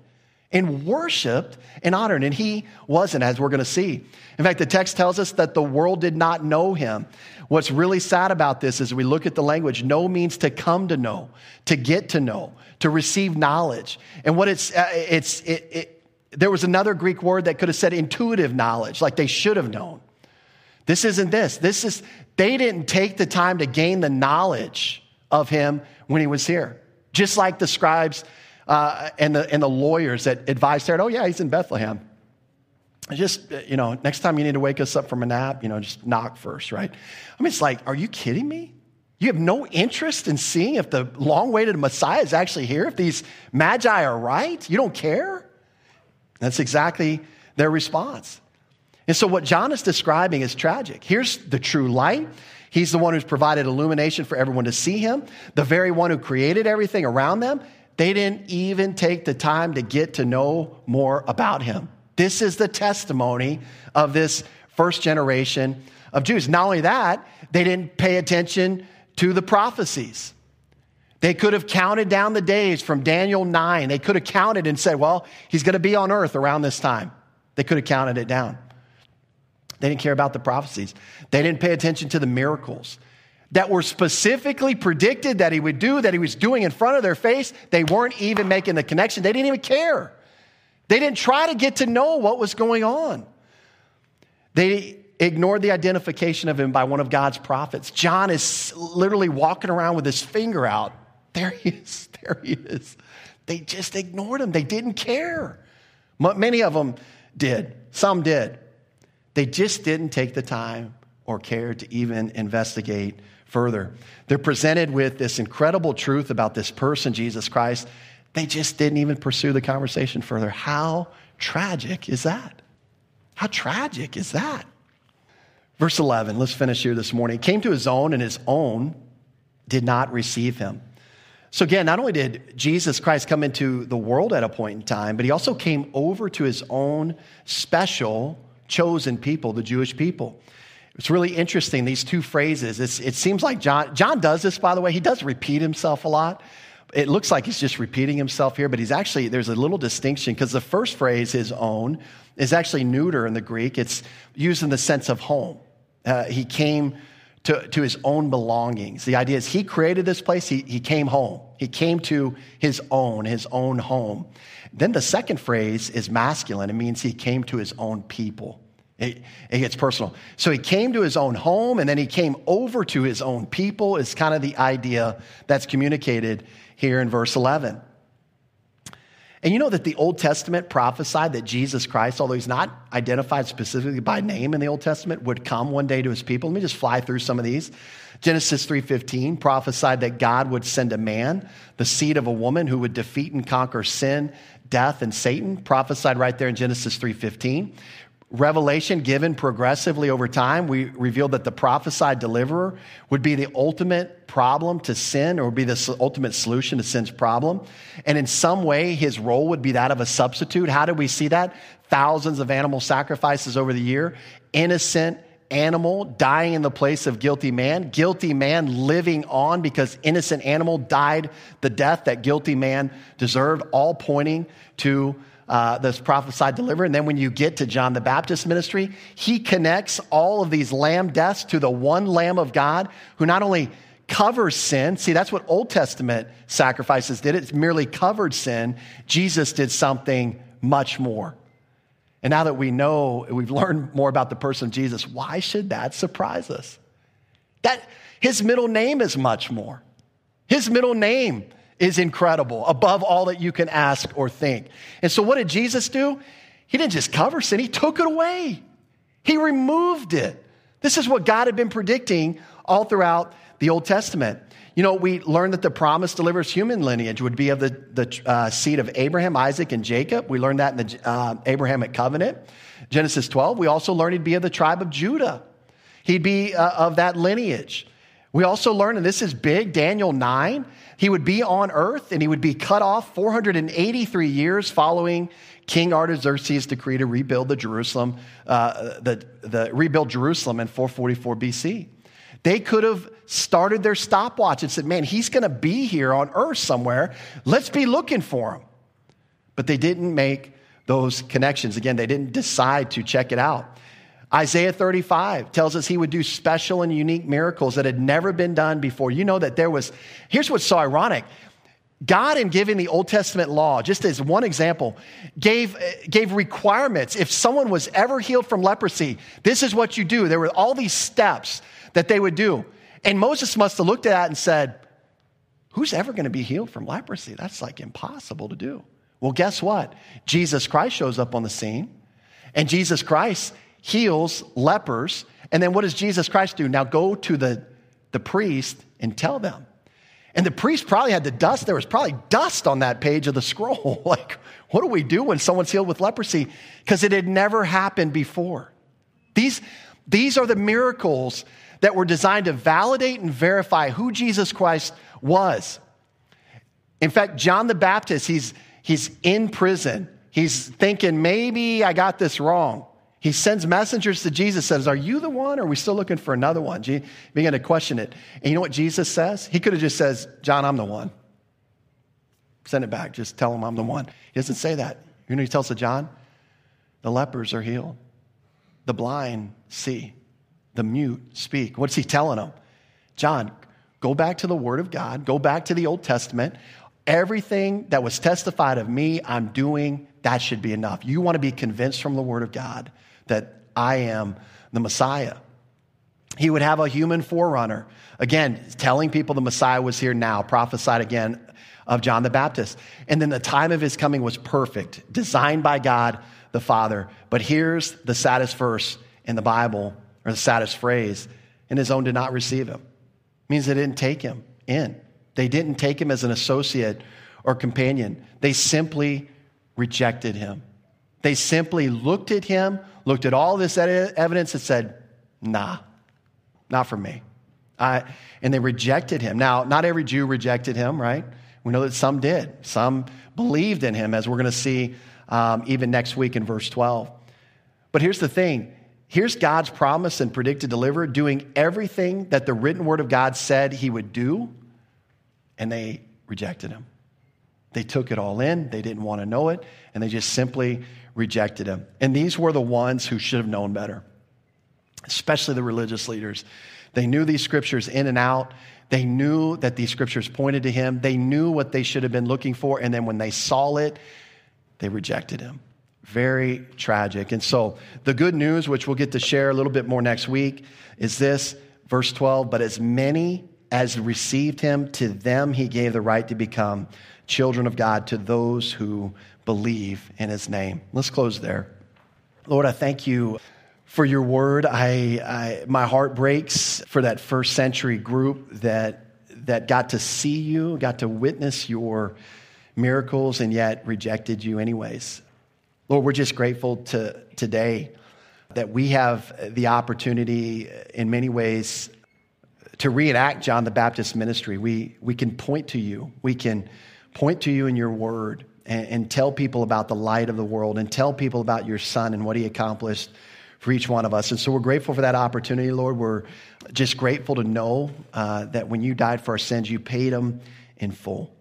and worshiped and honored. And he wasn't, as we're going to see. In fact, the text tells us that the world did not know him. What's really sad about this is we look at the language, know means to come to know, to get to know, to receive knowledge. And what it's, uh, it's, it, it, there was another Greek word that could have said intuitive knowledge, like they should have known. This isn't this. This is, they didn't take the time to gain the knowledge of him when he was here. Just like the scribes uh, and, the, and the lawyers that advised Herod, oh, yeah, he's in Bethlehem. Just, uh, you know, next time you need to wake us up from a nap, you know, just knock first, right? I mean, it's like, are you kidding me? You have no interest in seeing if the long awaited Messiah is actually here, if these magi are right? You don't care? That's exactly their response. And so, what John is describing is tragic. Here's the true light. He's the one who's provided illumination for everyone to see him, the very one who created everything around them. They didn't even take the time to get to know more about him. This is the testimony of this first generation of Jews. Not only that, they didn't pay attention to the prophecies. They could have counted down the days from Daniel 9. They could have counted and said, well, he's going to be on earth around this time. They could have counted it down. They didn't care about the prophecies. They didn't pay attention to the miracles that were specifically predicted that he would do, that he was doing in front of their face. They weren't even making the connection. They didn't even care. They didn't try to get to know what was going on. They ignored the identification of him by one of God's prophets. John is literally walking around with his finger out. There he is. <laughs> There he is. They just ignored him. They didn't care. Many of them did. Some did. They just didn't take the time or care to even investigate further. They're presented with this incredible truth about this person, Jesus Christ. They just didn't even pursue the conversation further. How tragic is that? How tragic is that? Verse 11, let's finish here this morning. He came to his own, and his own did not receive him. So, again, not only did Jesus Christ come into the world at a point in time, but he also came over to his own special, chosen people, the Jewish people. It's really interesting, these two phrases. It's, it seems like John, John does this, by the way. He does repeat himself a lot. It looks like he's just repeating himself here, but he's actually, there's a little distinction because the first phrase, his own, is actually neuter in the Greek. It's used in the sense of home. Uh, he came to, to his own belongings. The idea is he created this place, he, he came home. He came to his own, his own home. Then the second phrase is masculine. It means he came to his own people. It, it, gets personal. So he came to his own home and then he came over to his own people, is kind of the idea that's communicated here in verse 11. And you know that the Old Testament prophesied that Jesus Christ, although he's not identified specifically by name in the Old Testament, would come one day to his people. Let me just fly through some of these. Genesis 3:15 prophesied that God would send a man, the seed of a woman who would defeat and conquer sin, death and Satan, prophesied right there in Genesis 3:15 revelation given progressively over time, we revealed that the prophesied deliverer would be the ultimate problem to sin or be the ultimate solution to sin's problem. And in some way, his role would be that of a substitute. How do we see that? Thousands of animal sacrifices over the year, innocent animal dying in the place of guilty man, guilty man living on because innocent animal died the death that guilty man deserved, all pointing to uh, this prophesied deliverer. And then when you get to John the Baptist ministry, he connects all of these lamb deaths to the one Lamb of God who not only covers sin. See, that's what Old Testament sacrifices did. It merely covered sin. Jesus did something much more. And now that we know, we've learned more about the person of Jesus, why should that surprise us? That his middle name is much more. His middle name is incredible, above all that you can ask or think. And so, what did Jesus do? He didn't just cover sin, He took it away. He removed it. This is what God had been predicting all throughout the Old Testament. You know, we learned that the promise delivers human lineage would be of the, the uh, seed of Abraham, Isaac, and Jacob. We learned that in the uh, Abrahamic covenant. Genesis 12. We also learned he'd be of the tribe of Judah. He'd be uh, of that lineage. We also learned, and this is big, Daniel 9, he would be on earth and he would be cut off 483 years following King Artaxerxes' decree to rebuild the Jerusalem, uh, the, the rebuild Jerusalem in 444 BC. They could have started their stopwatch and said, man, he's going to be here on earth somewhere. Let's be looking for him. But they didn't make those connections. Again, they didn't decide to check it out. Isaiah 35 tells us he would do special and unique miracles that had never been done before. You know that there was, here's what's so ironic. God, in giving the Old Testament law, just as one example, gave, gave requirements. If someone was ever healed from leprosy, this is what you do. There were all these steps that they would do. And Moses must have looked at that and said, Who's ever going to be healed from leprosy? That's like impossible to do. Well, guess what? Jesus Christ shows up on the scene, and Jesus Christ heals lepers. And then what does Jesus Christ do? Now go to the, the priest and tell them. And the priest probably had the dust. There was probably dust on that page of the scroll. <laughs> like, what do we do when someone's healed with leprosy? Because it had never happened before. These, these are the miracles that were designed to validate and verify who Jesus Christ was. In fact, John the Baptist, he's, he's in prison. He's thinking, maybe I got this wrong. He sends messengers to Jesus, says, Are you the one? Or are we still looking for another one? He began to question it. And you know what Jesus says? He could have just says, John, I'm the one. Send it back. Just tell him I'm the one. He doesn't say that. You know he tells to John? The lepers are healed. The blind see. The mute speak. What's he telling them? John, go back to the Word of God. Go back to the Old Testament. Everything that was testified of me, I'm doing. That should be enough. You want to be convinced from the Word of God that I am the Messiah. He would have a human forerunner. Again, telling people the Messiah was here now, prophesied again of John the Baptist. And then the time of his coming was perfect, designed by God the Father. But here's the saddest verse in the Bible, or the saddest phrase, and his own did not receive him. It means they didn't take him in. They didn't take him as an associate or companion. They simply rejected him. They simply looked at him, looked at all this evidence, and said, Nah, not for me. I, and they rejected him. Now, not every Jew rejected him, right? We know that some did. Some believed in him, as we're going to see um, even next week in verse 12. But here's the thing here's God's promise and predicted deliver, doing everything that the written word of God said he would do, and they rejected him. They took it all in, they didn't want to know it, and they just simply rejected him. And these were the ones who should have known better, especially the religious leaders. They knew these scriptures in and out. They knew that these scriptures pointed to him. They knew what they should have been looking for. And then when they saw it, they rejected him. Very tragic. And so the good news, which we'll get to share a little bit more next week, is this verse 12 But as many as received him, to them he gave the right to become children of God, to those who believe in his name. Let's close there. Lord, I thank you for your word. I, I, my heart breaks for that first century group that, that got to see you, got to witness your miracles, and yet rejected you anyways. Lord, we're just grateful to today that we have the opportunity in many ways to reenact John the Baptist ministry. We, we can point to you. We can point to you in your word and, and tell people about the light of the world and tell people about your son and what he accomplished for each one of us. And so we're grateful for that opportunity, Lord. We're just grateful to know uh, that when you died for our sins, you paid them in full.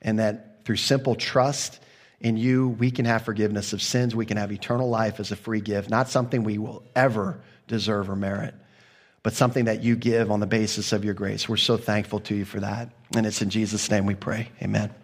And that through simple trust in you, we can have forgiveness of sins. We can have eternal life as a free gift, not something we will ever deserve or merit, but something that you give on the basis of your grace. We're so thankful to you for that. And it's in Jesus' name we pray. Amen.